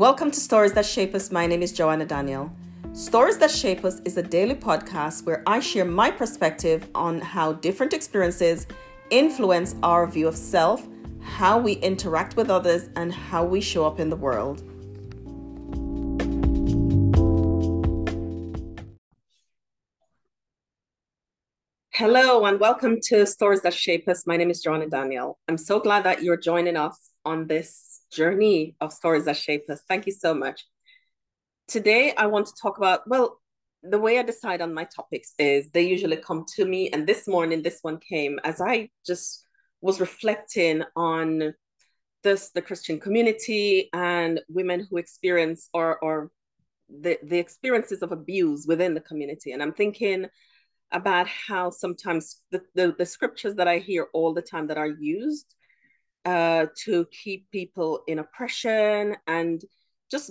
Welcome to Stories That Shape Us. My name is Joanna Daniel. Stories That Shape Us is a daily podcast where I share my perspective on how different experiences influence our view of self, how we interact with others, and how we show up in the world. Hello, and welcome to Stories That Shape Us. My name is Joanna Daniel. I'm so glad that you're joining us on this journey of stories that shape us. Thank you so much. Today, I want to talk about, well, the way I decide on my topics is they usually come to me. And this morning, this one came as I just was reflecting on this the Christian community and women who experience or or the, the experiences of abuse within the community. And I'm thinking about how sometimes the, the, the scriptures that I hear all the time that are used uh, to keep people in oppression and just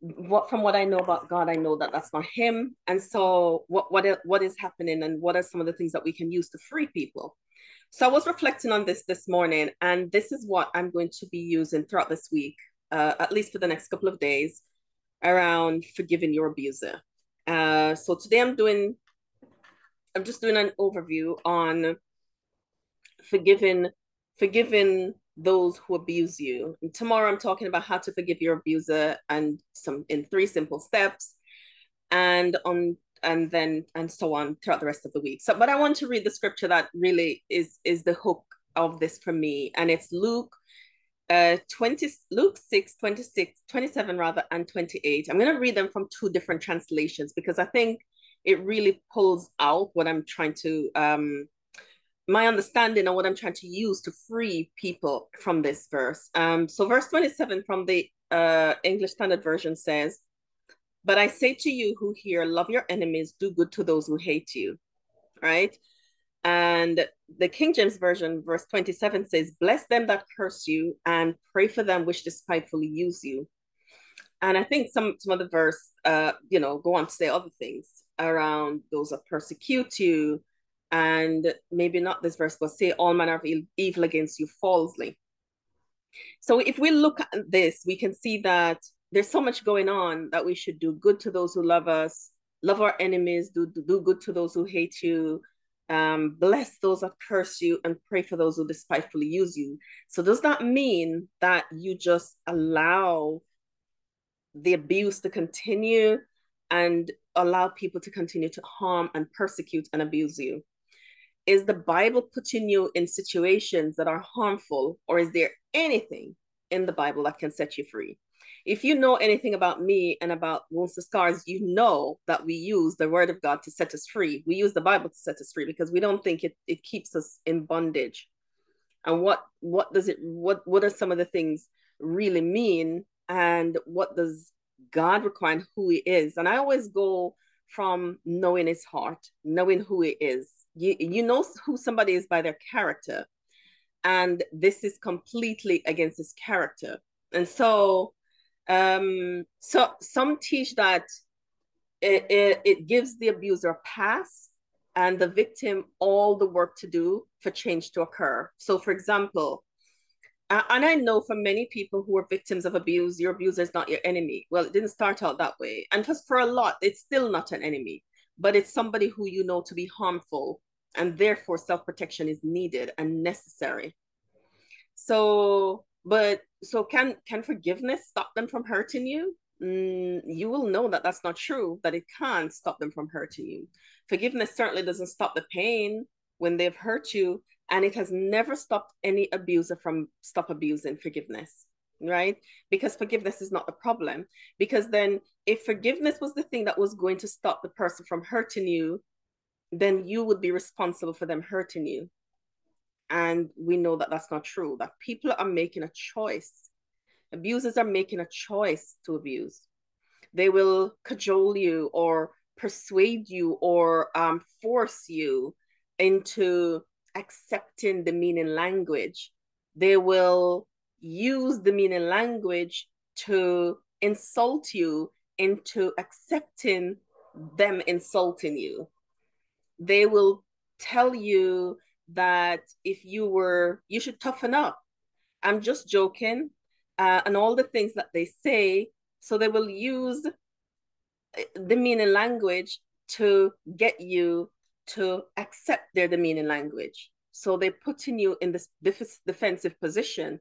what from what I know about God, I know that that's not Him. And so, what what what is happening, and what are some of the things that we can use to free people? So, I was reflecting on this this morning, and this is what I'm going to be using throughout this week, uh, at least for the next couple of days, around forgiving your abuser. Uh, so today I'm doing, I'm just doing an overview on forgiving, forgiving those who abuse you. And tomorrow I'm talking about how to forgive your abuser and some in three simple steps and on and then and so on throughout the rest of the week. So but I want to read the scripture that really is is the hook of this for me and it's Luke uh 20 Luke 6 26 27 rather and 28. I'm to read them from two different translations because I think it really pulls out what I'm trying to um my understanding and what I'm trying to use to free people from this verse. Um, so verse 27 from the uh, English Standard Version says, But I say to you who hear, love your enemies, do good to those who hate you. Right? And the King James Version, verse 27 says, Bless them that curse you and pray for them which despitefully use you. And I think some some of the verse, uh, you know, go on to say other things around those that persecute you, and maybe not this verse, but say all manner of evil against you falsely. So if we look at this, we can see that there's so much going on that we should do good to those who love us, love our enemies, do, do good to those who hate you, um, bless those that curse you, and pray for those who despitefully use you. So does that mean that you just allow the abuse to continue and allow people to continue to harm and persecute and abuse you? Is the Bible putting you in situations that are harmful, or is there anything in the Bible that can set you free? If you know anything about me and about wounds and scars, you know that we use the word of God to set us free. We use the Bible to set us free because we don't think it, it keeps us in bondage. And what what does it what what are some of the things really mean? And what does God require and who he is? And I always go from knowing his heart, knowing who he is, you you know who somebody is by their character and this is completely against his character and so um so some teach that it, it, it gives the abuser a pass and the victim all the work to do for change to occur so for example and I know for many people who are victims of abuse, your abuser is not your enemy. Well, it didn't start out that way. And just for a lot, it's still not an enemy, but it's somebody who you know to be harmful and therefore self-protection is needed and necessary. So but so can can forgiveness stop them from hurting you? Mm, you will know that that's not true that it can't stop them from hurting you. Forgiveness certainly doesn't stop the pain when they've hurt you and it has never stopped any abuser from stop abusing forgiveness right because forgiveness is not the problem because then if forgiveness was the thing that was going to stop the person from hurting you then you would be responsible for them hurting you. And we know that that's not true, that people are making a choice. Abusers are making a choice to abuse. They will cajole you or persuade you or um, force you into accepting the meaning language. They will use the meaning language to insult you into accepting them insulting you they will tell you that if you were, you should toughen up. I'm just joking. Uh, and all the things that they say So they will use the demeaning language to get you to accept their demeaning language. So they're putting you in this def- defensive position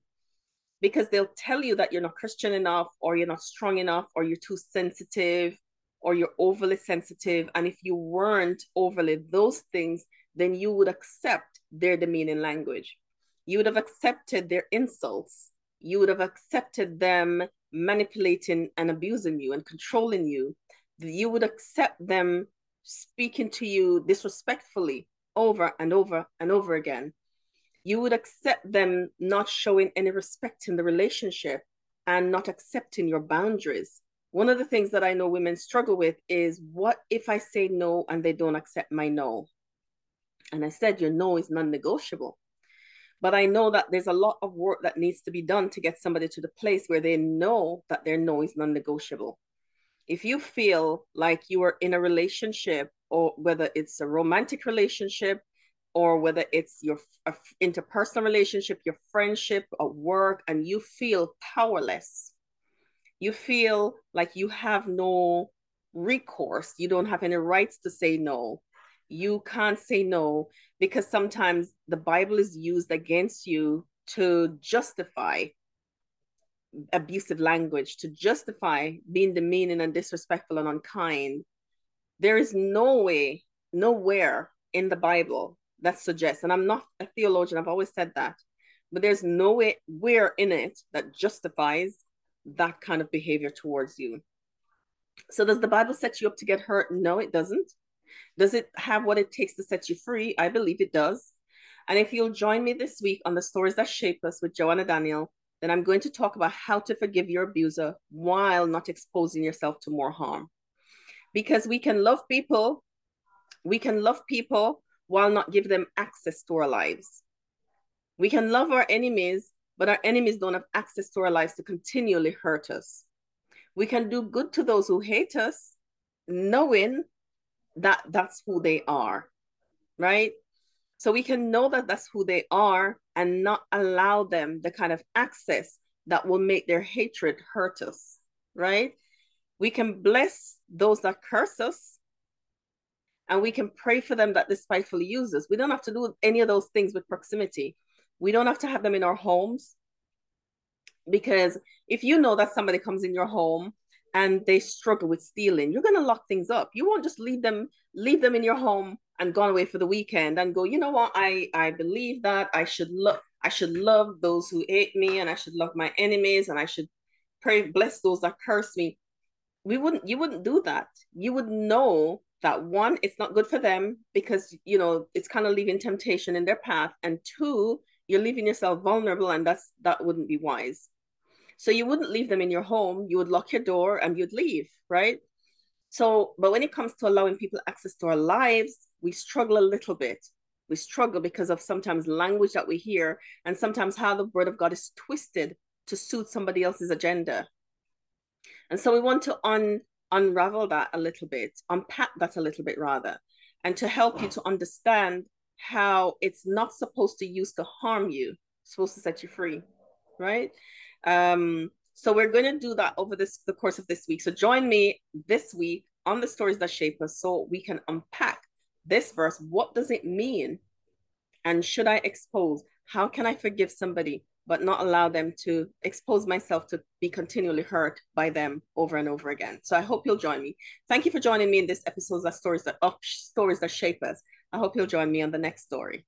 because they'll tell you that you're not Christian enough, or you're not strong enough, or you're too sensitive, or you're overly sensitive. And if you weren't overly those things, then you would accept their demeaning language. You would have accepted their insults. You would have accepted them manipulating and abusing you and controlling you. You would accept them speaking to you disrespectfully over and over and over again. You would accept them not showing any respect in the relationship and not accepting your boundaries. One of the things that I know women struggle with is what if I say no and they don't accept my no? And I said, your no is non negotiable. But I know that there's a lot of work that needs to be done to get somebody to the place where they know that their no is non negotiable if you feel like you are in a relationship or whether it's a romantic relationship or whether it's your interpersonal relationship your friendship or work and you feel powerless. You feel like you have no recourse. You don't have any rights to say no. You can't say no because sometimes the bible is used against you to justify abusive language to justify being demeaning and disrespectful and unkind, there is no way, nowhere in the Bible that suggests, and I'm not a theologian, I've always said that, but there's no way where in it that justifies that kind of behavior towards you. So does the Bible set you up to get hurt? No, it doesn't. Does it have what it takes to set you free? I believe it does. And if you'll join me this week on the stories that shape us with Joanna Daniel, then I'm going to talk about how to forgive your abuser while not exposing yourself to more harm. Because we can love people, we can love people while not give them access to our lives. We can love our enemies, but our enemies don't have access to our lives to continually hurt us. We can do good to those who hate us, knowing that that's who they are, right? So we can know that that's who they are and not allow them the kind of access that will make their hatred hurt us, right? We can bless those that curse us and we can pray for them that despitefully use us. We don't have to do any of those things with proximity. We don't have to have them in our homes because if you know that somebody comes in your home and they struggle with stealing, you're going to lock things up. You won't just leave them leave them in your home and gone away for the weekend and go, you know what, I I believe that I should love I should love those who hate me and I should love my enemies and I should pray bless those that curse me. We wouldn't you wouldn't do that. You would know that one, it's not good for them because you know it's kind of leaving temptation in their path, and two, you're leaving yourself vulnerable, and that's that wouldn't be wise. So you wouldn't leave them in your home. You would lock your door and you'd leave, right? So, but when it comes to allowing people access to our lives, we struggle a little bit. We struggle because of sometimes language that we hear and sometimes how the word of God is twisted to suit somebody else's agenda. And so we want to un, unravel that a little bit, unpack that a little bit rather, and to help you to understand how it's not supposed to use to harm you, supposed to set you free, right? Um, so we're going to do that over this the course of this week. So join me this week on the stories that shape us so we can unpack this verse. What does it mean? And should I expose? How can I forgive somebody but not allow them to expose myself to be continually hurt by them over and over again? So I hope you'll join me. Thank you for joining me in this episode of stories that of stories that shape us. I hope you'll join me on the next story.